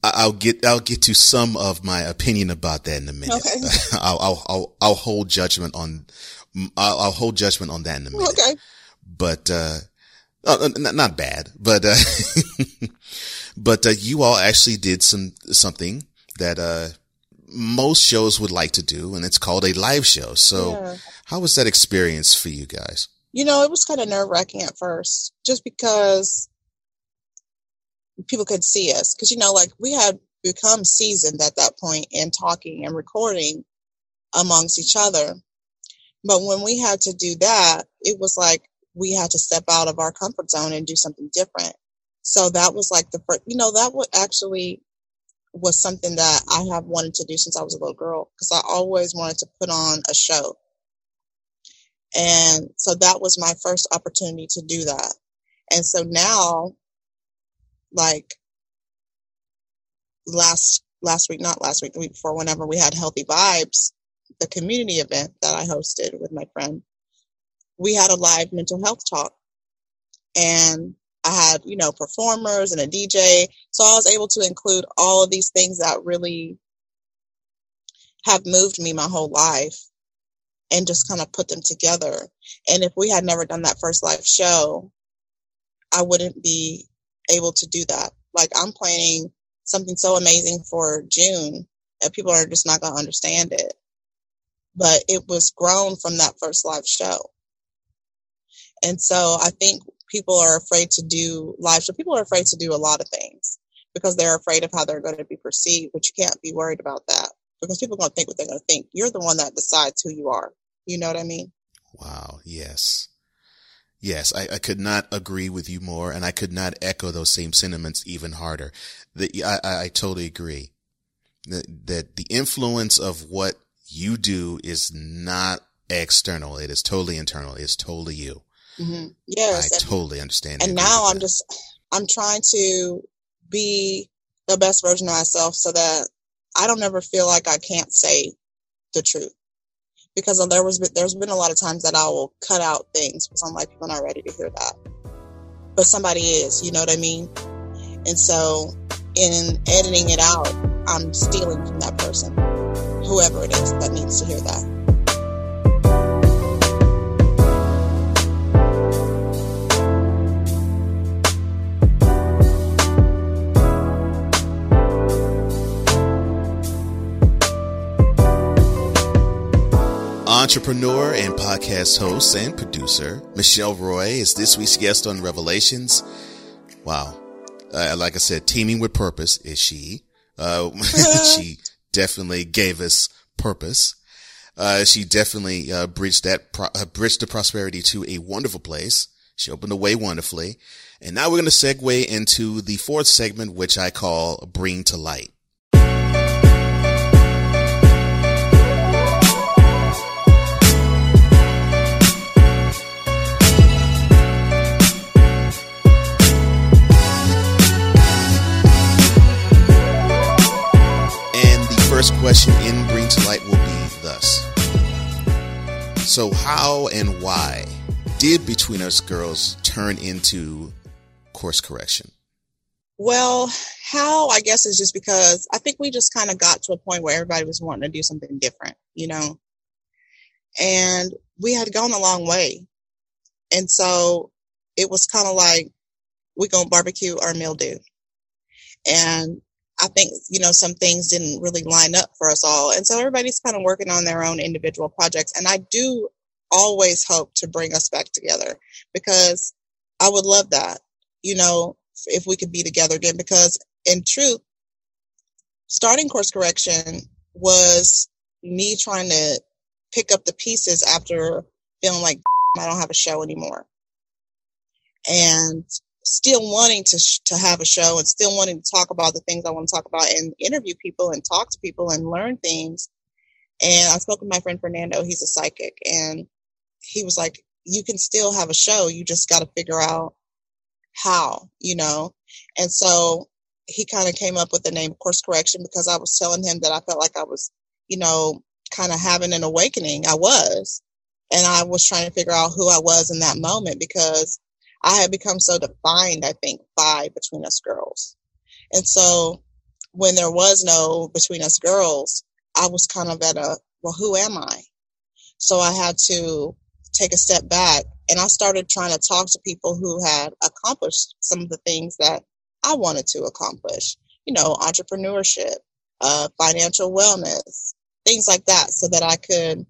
I'll get I'll get to some of my opinion about that in a minute. Okay. *laughs* I'll, I'll, I'll I'll hold judgment on I'll, I'll hold judgment on that in a minute. Okay. But uh, uh not bad, but uh, *laughs* but uh, you all actually did some something that uh most shows would like to do, and it's called a live show. So, yeah. how was that experience for you guys? You know, it was kind of nerve wracking at first, just because people could see us because you know like we had become seasoned at that point in talking and recording amongst each other but when we had to do that it was like we had to step out of our comfort zone and do something different so that was like the first you know that would actually was something that i have wanted to do since i was a little girl because i always wanted to put on a show and so that was my first opportunity to do that and so now like last last week, not last week, the week before, whenever we had Healthy Vibes, the community event that I hosted with my friend, we had a live mental health talk. And I had, you know, performers and a DJ. So I was able to include all of these things that really have moved me my whole life and just kind of put them together. And if we had never done that first live show, I wouldn't be able to do that. Like I'm planning something so amazing for June and people are just not going to understand it. But it was grown from that first live show. And so I think people are afraid to do live show. People are afraid to do a lot of things because they're afraid of how they're going to be perceived, but you can't be worried about that because people are going to think what they're going to think. You're the one that decides who you are. You know what I mean? Wow. Yes. Yes, I, I, could not agree with you more, and I could not echo those same sentiments even harder. The, I, I totally agree that, that the influence of what you do is not external; it is totally internal. It's totally you. Mm-hmm. Yes, I and, totally understand. And now I'm just I'm trying to be the best version of myself so that I don't ever feel like I can't say the truth because there was there's been a lot of times that I will cut out things because I'm like people are not ready to hear that, but somebody is, you know what I mean? And so in editing it out, I'm stealing from that person, whoever it is that needs to hear that. Entrepreneur and podcast host and producer Michelle Roy is this week's guest on Revelations. Wow. Uh, like I said, teaming with purpose is she. Uh, *laughs* *laughs* she definitely gave us purpose. Uh, she definitely, uh, bridged that, pro- uh, bridged the prosperity to a wonderful place. She opened the way wonderfully. And now we're going to segue into the fourth segment, which I call Bring to Light. First question in Bring to Light will be thus. So, how and why did Between Us Girls turn into course correction? Well, how I guess is just because I think we just kind of got to a point where everybody was wanting to do something different, you know? And we had gone a long way. And so it was kind of like, we're gonna barbecue our mildew. And I think, you know, some things didn't really line up for us all. And so everybody's kind of working on their own individual projects. And I do always hope to bring us back together because I would love that, you know, if we could be together again. Because in truth, starting course correction was me trying to pick up the pieces after feeling like I don't have a show anymore. And still wanting to sh- to have a show and still wanting to talk about the things I want to talk about and interview people and talk to people and learn things. And I spoke with my friend Fernando. He's a psychic, and he was like, "You can still have a show. You just got to figure out how, you know." And so he kind of came up with the name Course Correction because I was telling him that I felt like I was, you know, kind of having an awakening. I was, and I was trying to figure out who I was in that moment because I had become so defined, I think, by Between Us Girls. And so when there was no Between Us Girls, I was kind of at a, well, who am I? So I had to take a step back and I started trying to talk to people who had accomplished some of the things that I wanted to accomplish, you know, entrepreneurship, uh, financial wellness, things like that, so that I could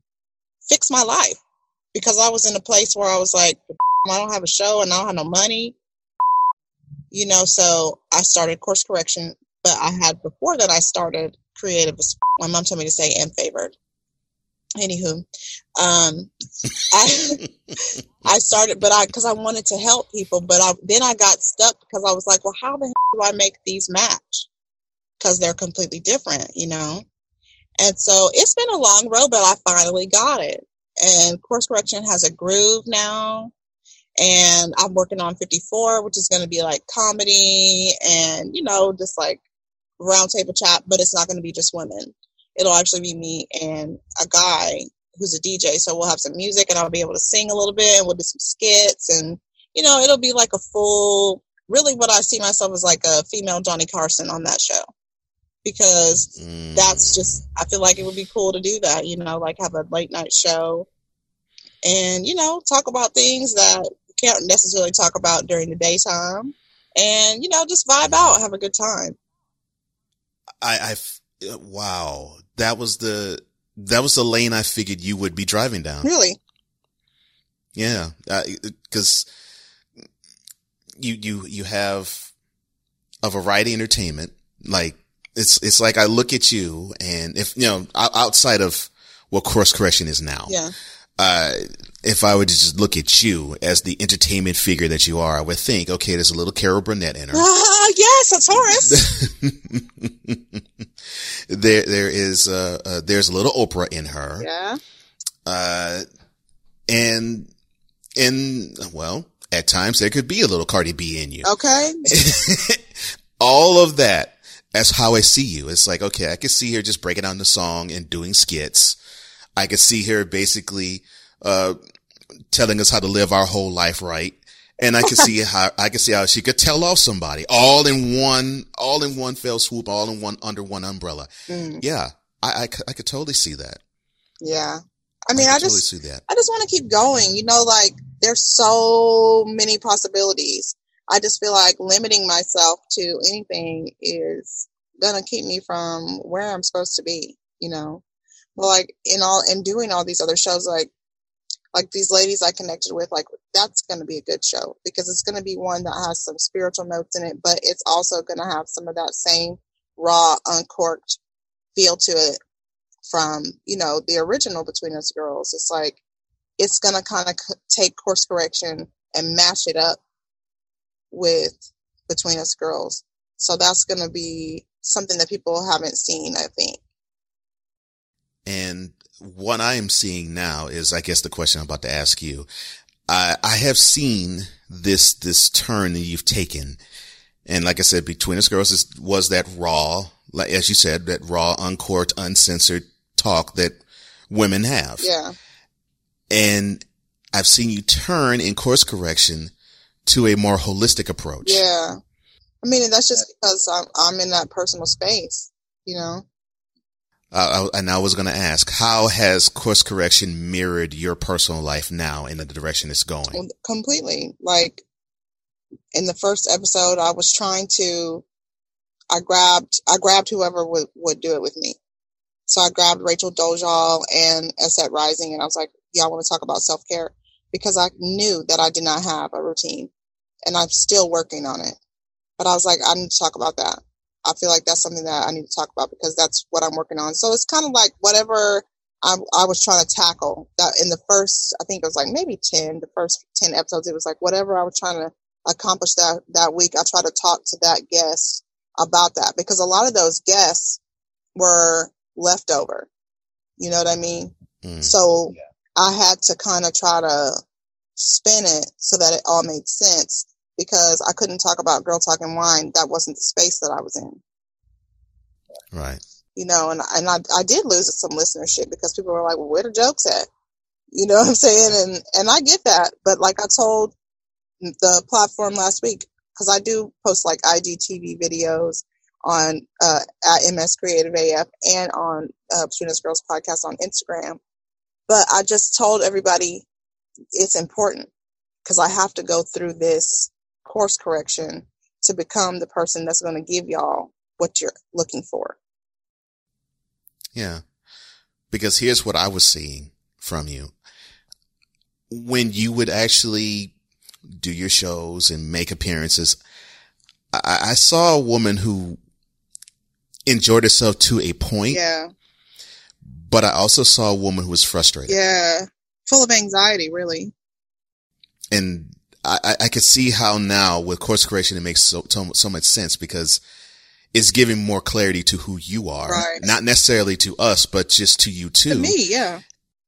fix my life. Because I was in a place where I was like, I don't have a show and I don't have no money. You know, so I started course correction, but I had before that I started creative. My mom told me to say and favored. Anywho, um, I *laughs* I started, but I because I wanted to help people, but I then I got stuck because I was like, well, how the hell do I make these match? Because they're completely different, you know. And so it's been a long road, but I finally got it. And course correction has a groove now and I'm working on 54, which is going to be like comedy and, you know, just like roundtable chat, but it's not going to be just women. It'll actually be me and a guy who's a DJ. So we'll have some music and I'll be able to sing a little bit and we'll do some skits and, you know, it'll be like a full, really what I see myself as like a female Johnny Carson on that show. Because mm. that's just, I feel like it would be cool to do that, you know, like have a late night show and, you know, talk about things that can't necessarily talk about during the daytime. And you know just vibe out have a good time. I i wow. That was the that was the lane i figured you would be driving down. Really? Yeah. Because you you you have a variety entertainment. Like it's it's like i look at you and if you know outside of what course correction is now yeah. uh if I were to just look at you as the entertainment figure that you are, I would think, okay, there's a little Carol Burnett in her. *laughs* Ah, uh, yes, a Taurus. *laughs* there, there is, uh, uh, there's a little Oprah in her. Yeah. Uh, and, and, well, at times there could be a little Cardi B in you. Okay. *laughs* All of that. That's how I see you. It's like, okay, I can see her just breaking down the song and doing skits. I could see her basically, uh, telling us how to live our whole life right. And I can see how, I can see how she could tell off somebody all in one, all in one fell swoop, all in one, under one umbrella. Mm. Yeah. I, I, I, could totally see that. Yeah. I mean, I, I just, totally I just want to keep going. You know, like there's so many possibilities. I just feel like limiting myself to anything is gonna keep me from where I'm supposed to be. You know, but like in all in doing all these other shows, like like these ladies I connected with, like that's going to be a good show because it's going to be one that has some spiritual notes in it, but it's also going to have some of that same raw, uncorked feel to it from, you know, the original Between Us Girls. It's like, it's going to kind of take course correction and mash it up with Between Us Girls. So that's going to be something that people haven't seen, I think. And what I am seeing now is, I guess, the question I'm about to ask you. I, I have seen this this turn that you've taken, and like I said, between us girls is, was that raw, like as you said, that raw, uncorked, uncensored talk that women have. Yeah. And I've seen you turn in course correction to a more holistic approach. Yeah. I mean, that's just because I'm, I'm in that personal space, you know? Uh, and I was going to ask, how has course correction mirrored your personal life now in the direction it's going? Completely. Like in the first episode, I was trying to, I grabbed, I grabbed whoever would, would do it with me. So I grabbed Rachel Dojal and Aset Rising and I was like, y'all want to talk about self care because I knew that I did not have a routine and I'm still working on it. But I was like, I need to talk about that. I feel like that's something that I need to talk about because that's what I'm working on. So it's kind of like whatever I, I was trying to tackle that in the first, I think it was like maybe 10, the first 10 episodes, it was like whatever I was trying to accomplish that that week, I try to talk to that guest about that because a lot of those guests were leftover. You know what I mean? Mm. So yeah. I had to kind of try to spin it so that it all made sense because I couldn't talk about girl talking wine. That wasn't the space that I was in. Right. You know, and and I I did lose some listenership because people were like, "Well, where the jokes at?" You know *laughs* what I'm saying? And and I get that, but like I told the platform last week, because I do post like IGTV videos on uh, at MS Creative AF and on uh, Us Girls podcast on Instagram. But I just told everybody it's important because I have to go through this course correction to become the person that's going to give y'all what you're looking for. Yeah. Because here's what I was seeing from you. When you would actually do your shows and make appearances, I, I saw a woman who enjoyed herself to a point. Yeah. But I also saw a woman who was frustrated. Yeah. Full of anxiety, really. And I, I could see how now with course correction, it makes so, so, so much sense because it's giving more clarity to who you are. Right. Not necessarily to us, but just to you too. To me, yeah.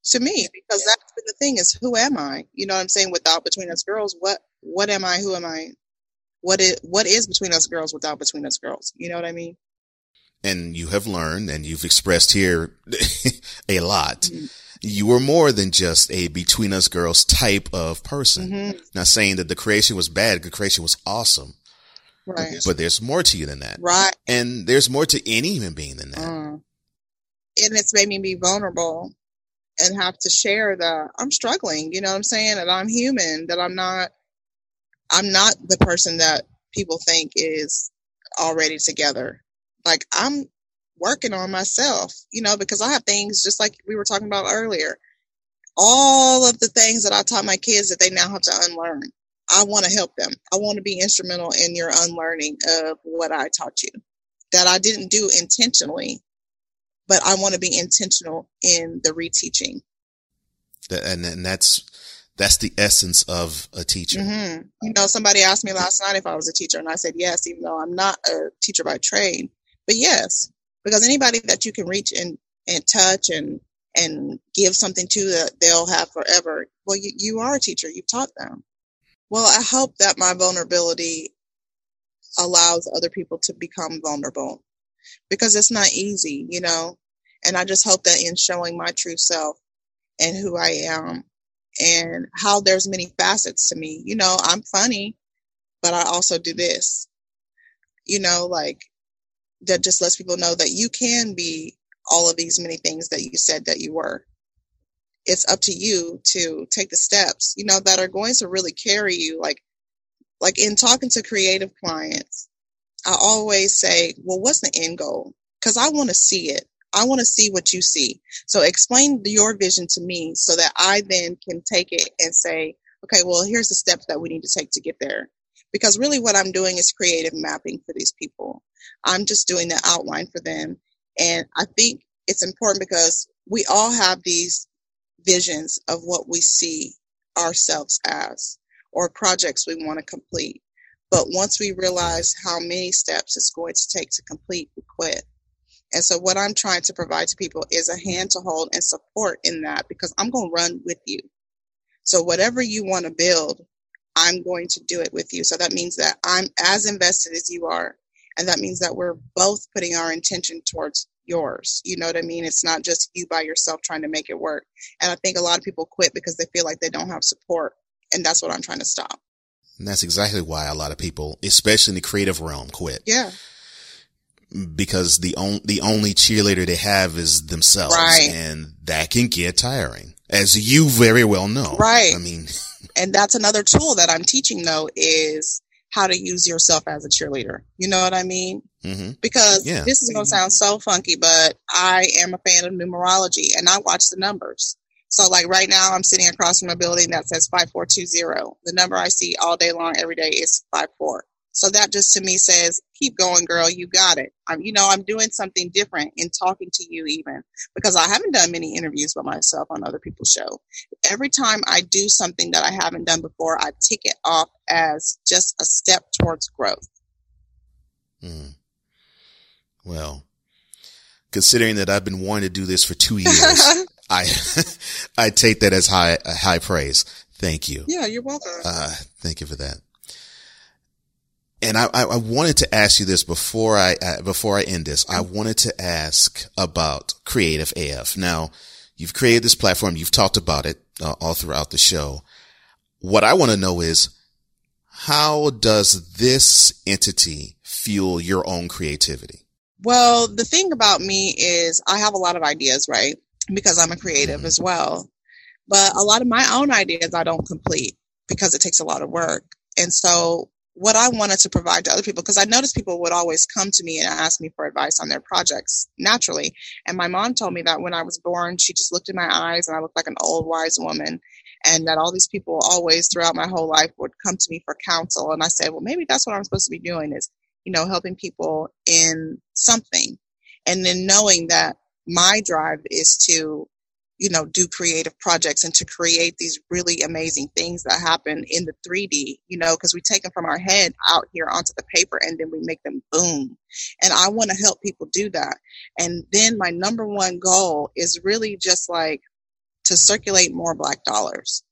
To me, because that's been the thing is who am I? You know what I'm saying? Without between us girls, what what am I? Who am I? What is what is between us girls without between us girls? You know what I mean? And you have learned and you've expressed here *laughs* a lot. Mm-hmm you were more than just a between us girls type of person. Mm-hmm. Not saying that the creation was bad, the creation was awesome. Right. But there's more to you than that. Right. And there's more to any human being than that. Mm. And it's made me be vulnerable and have to share that I'm struggling, you know what I'm saying? That I'm human, that I'm not I'm not the person that people think is already together. Like I'm working on myself, you know, because I have things just like we were talking about earlier. All of the things that I taught my kids that they now have to unlearn. I want to help them. I want to be instrumental in your unlearning of what I taught you that I didn't do intentionally, but I want to be intentional in the reteaching. And, and that's, that's the essence of a teacher. Mm-hmm. You know, somebody asked me last night if I was a teacher and I said yes, even though I'm not a teacher by trade, but yes, because anybody that you can reach and, and touch and, and give something to that they'll have forever. Well, you, you are a teacher. You've taught them. Well, I hope that my vulnerability allows other people to become vulnerable because it's not easy, you know, and I just hope that in showing my true self and who I am and how there's many facets to me, you know, I'm funny, but I also do this, you know, like that just lets people know that you can be all of these many things that you said that you were. It's up to you to take the steps, you know, that are going to really carry you. Like, like in talking to creative clients, I always say, well, what's the end goal? Cause I want to see it. I want to see what you see. So explain your vision to me so that I then can take it and say, okay, well, here's the steps that we need to take to get there. Because really what I'm doing is creative mapping for these people. I'm just doing the outline for them. And I think it's important because we all have these visions of what we see ourselves as or projects we want to complete. But once we realize how many steps it's going to take to complete, we quit. And so what I'm trying to provide to people is a hand to hold and support in that because I'm going to run with you. So whatever you want to build, I'm going to do it with you. So that means that I'm as invested as you are. And that means that we're both putting our intention towards yours. You know what I mean? It's not just you by yourself trying to make it work. And I think a lot of people quit because they feel like they don't have support. And that's what I'm trying to stop. And that's exactly why a lot of people, especially in the creative realm, quit. Yeah. Because the only, the only cheerleader they have is themselves. Right. And that can get tiring, as you very well know. Right. I mean, *laughs* and that's another tool that I'm teaching though is how to use yourself as a cheerleader. You know what I mean? Mm-hmm. Because yeah. this is going to sound so funky, but I am a fan of numerology and I watch the numbers. So like right now I'm sitting across from a building that says 5420. The number I see all day long every day is 54. So that just to me says, keep going, girl. You got it. I'm, you know, I'm doing something different in talking to you even because I haven't done many interviews by myself on other people's show. Every time I do something that I haven't done before, I tick it off as just a step towards growth. Mm. Well, considering that I've been wanting to do this for two years, *laughs* I *laughs* I take that as high a high praise. Thank you. Yeah, you're welcome. Uh, thank you for that. And I, I wanted to ask you this before I uh, before I end this. I wanted to ask about Creative AF. Now, you've created this platform. You've talked about it uh, all throughout the show. What I want to know is how does this entity fuel your own creativity? Well, the thing about me is I have a lot of ideas, right? Because I'm a creative mm-hmm. as well. But a lot of my own ideas I don't complete because it takes a lot of work. And so what I wanted to provide to other people, because I noticed people would always come to me and ask me for advice on their projects naturally. And my mom told me that when I was born, she just looked in my eyes and I looked like an old wise woman. And that all these people always throughout my whole life would come to me for counsel. And I said, well, maybe that's what I'm supposed to be doing is, you know, helping people in something. And then knowing that my drive is to you know, do creative projects and to create these really amazing things that happen in the 3D, you know, because we take them from our head out here onto the paper and then we make them boom. And I want to help people do that. And then my number one goal is really just like to circulate more black dollars.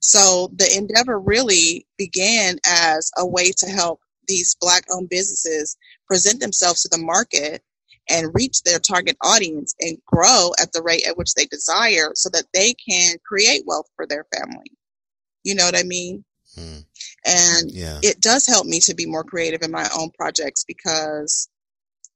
So the endeavor really began as a way to help these black owned businesses present themselves to the market and reach their target audience and grow at the rate at which they desire so that they can create wealth for their family. You know what I mean? Mm. And yeah. it does help me to be more creative in my own projects because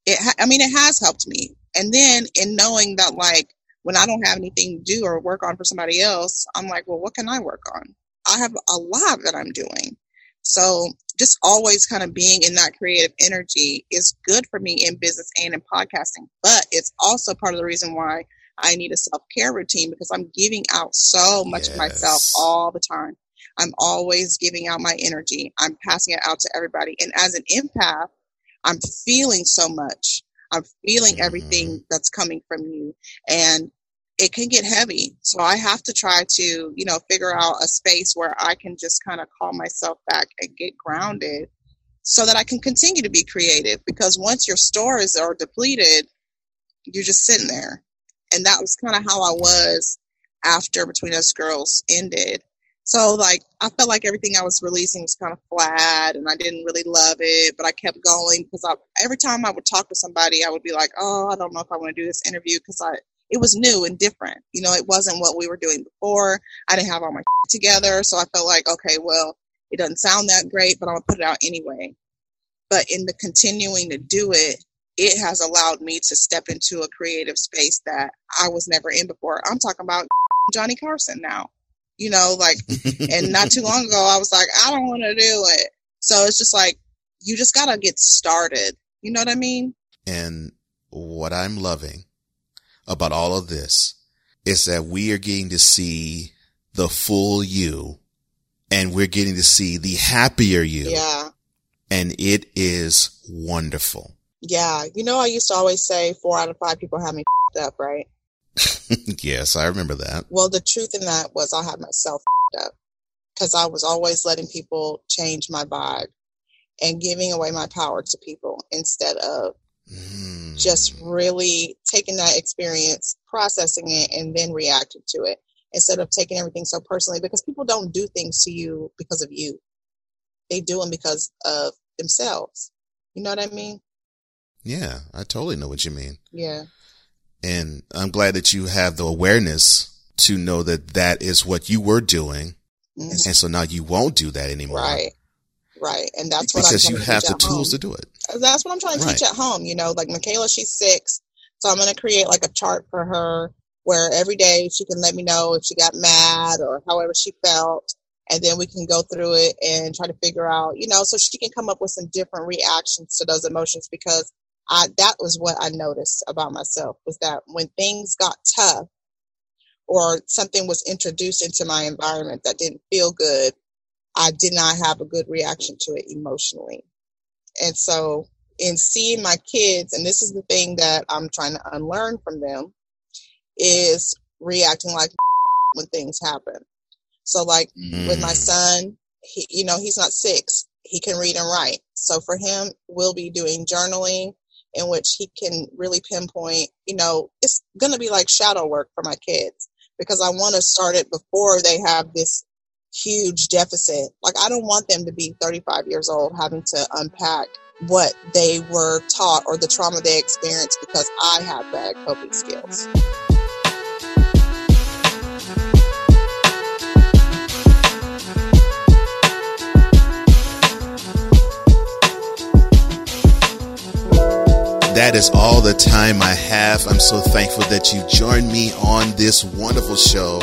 it, ha- I mean, it has helped me. And then in knowing that, like, when I don't have anything to do or work on for somebody else, I'm like, well, what can I work on? I have a lot that I'm doing. So just always kind of being in that creative energy is good for me in business and in podcasting. But it's also part of the reason why I need a self care routine because I'm giving out so much yes. of myself all the time. I'm always giving out my energy. I'm passing it out to everybody. And as an empath, I'm feeling so much. I'm feeling mm-hmm. everything that's coming from you. And it can get heavy. So I have to try to, you know, figure out a space where I can just kind of call myself back and get grounded so that I can continue to be creative because once your stores are depleted, you're just sitting there. And that was kind of how I was after Between Us Girls ended. So like I felt like everything I was releasing was kind of flat and I didn't really love it, but I kept going because I, every time I would talk to somebody, I would be like, oh, I don't know if I want to do this interview because I it was new and different. You know, it wasn't what we were doing before. I didn't have all my together. So I felt like, okay, well, it doesn't sound that great, but I'm to put it out anyway. But in the continuing to do it, it has allowed me to step into a creative space that I was never in before. I'm talking about *laughs* Johnny Carson now, you know, like, and not too long ago, I was like, I don't want to do it. So it's just like, you just got to get started. You know what I mean? And what I'm loving about all of this is that we are getting to see the full you and we're getting to see the happier you. Yeah. And it is wonderful. Yeah. You know, I used to always say four out of five people have me up, right? *laughs* yes, I remember that. Well, the truth in that was I had myself up because I was always letting people change my vibe and giving away my power to people instead of Mm. Just really taking that experience, processing it, and then reacting to it instead of taking everything so personally because people don't do things to you because of you. They do them because of themselves. You know what I mean? Yeah, I totally know what you mean. Yeah. And I'm glad that you have the awareness to know that that is what you were doing. Mm-hmm. And so now you won't do that anymore. Right. Right. And that's what because you have the tools home. to do it. That's what I'm trying to right. teach at home. You know, like Michaela, she's six. So I'm going to create like a chart for her where every day she can let me know if she got mad or however she felt. And then we can go through it and try to figure out, you know, so she can come up with some different reactions to those emotions because I, that was what I noticed about myself was that when things got tough or something was introduced into my environment that didn't feel good, I did not have a good reaction to it emotionally. And so, in seeing my kids, and this is the thing that I'm trying to unlearn from them, is reacting like *laughs* when things happen. So, like mm. with my mm. son, he, you know, he's not six. He can read and write. So for him, we'll be doing journaling in which he can really pinpoint, you know, it's going to be like shadow work for my kids because I want to start it before they have this huge deficit. Like, I don't want them to be 35 years old having to unpack what they were taught or the trauma they experienced because I have bad coping skills. That is all the time I have. I'm so thankful that you joined me on this wonderful show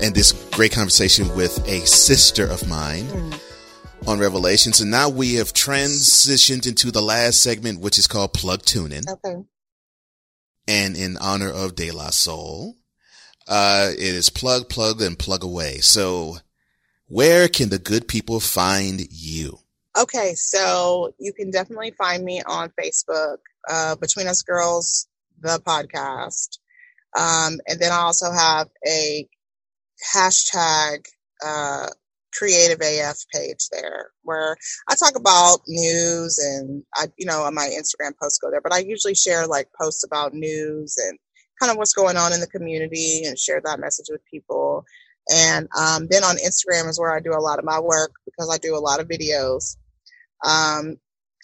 and this great conversation with a sister of mine mm. on Revelation. And now we have transitioned into the last segment, which is called Plug Tuning. Okay. And in honor of De La Soul, uh, it is plug, plug, and plug away. So where can the good people find you? Okay, so you can definitely find me on Facebook, uh, Between Us Girls, the podcast. Um, and then I also have a hashtag uh, creative AF page there where I talk about news and I, you know, on my Instagram posts go there, but I usually share like posts about news and kind of what's going on in the community and share that message with people. And um, then on Instagram is where I do a lot of my work because I do a lot of videos um,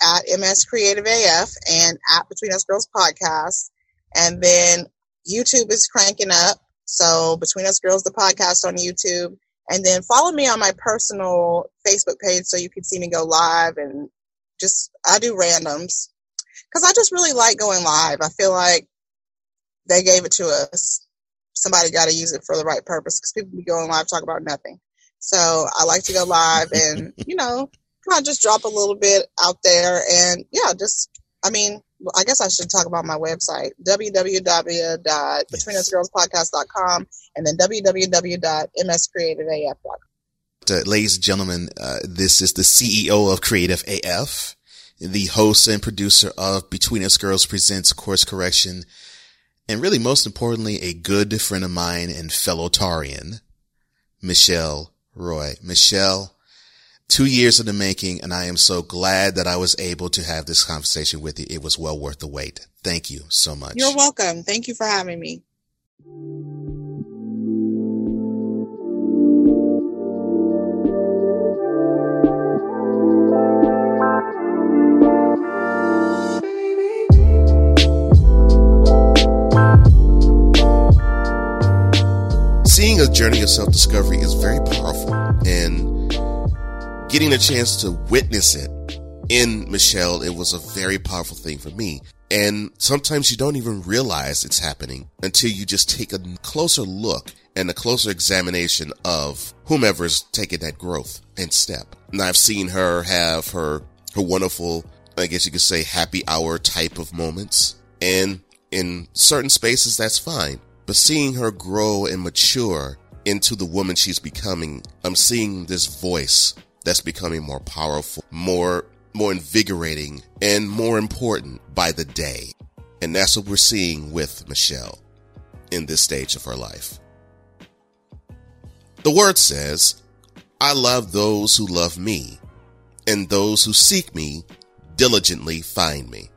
at MS Creative AF and at Between Us Girls podcast. And then YouTube is cranking up. So Between Us Girls, the podcast on YouTube. And then follow me on my personal Facebook page so you can see me go live and just, I do randoms. Cause I just really like going live. I feel like they gave it to us. Somebody got to use it for the right purpose because people be going live talk about nothing. So I like to go live and, *laughs* you know, kind of just drop a little bit out there and yeah, just, I mean, I guess I should talk about my website, www.betweenusgirlspodcast.com and then www.mscreativeaf.com. Uh, ladies and gentlemen, uh, this is the CEO of Creative AF, the host and producer of Between Us Girls Presents Course Correction, and really most importantly, a good friend of mine and fellow Taurean, Michelle Roy. Michelle, two years in the making, and I am so glad that I was able to have this conversation with you. It was well worth the wait. Thank you so much. You're welcome. Thank you for having me. Seeing a journey of self discovery is very powerful. And getting a chance to witness it in Michelle, it was a very powerful thing for me. And sometimes you don't even realize it's happening until you just take a closer look and a closer examination of whomever's taking that growth and step. And I've seen her have her, her wonderful, I guess you could say happy hour type of moments. And in certain spaces, that's fine. But seeing her grow and mature into the woman she's becoming, I'm seeing this voice that's becoming more powerful, more, more invigorating, and more important by the day. And that's what we're seeing with Michelle in this stage of her life. The word says, I love those who love me, and those who seek me diligently find me.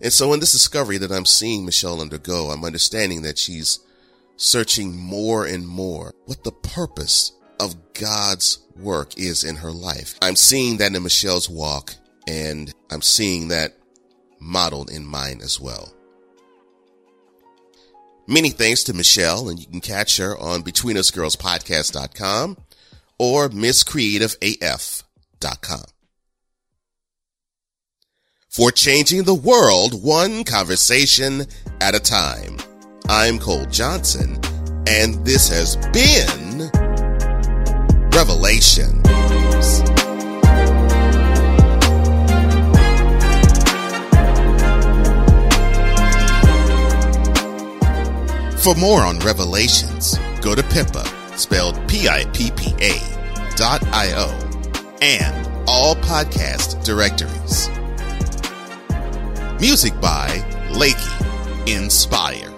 And so in this discovery that I'm seeing Michelle undergo, I'm understanding that she's searching more and more what the purpose of God's work is in her life. I'm seeing that in Michelle's walk and I'm seeing that modeled in mine as well. Many thanks to Michelle and you can catch her on betweenusgirlspodcast.com or misscreativeaf.com. For changing the world one conversation at a time. I'm Cole Johnson and this has been Revelations. For more on Revelations, go to Pippa, spelled P-I-P-P-A, dot I-O, and all podcast directories. Music by Lakey Inspire.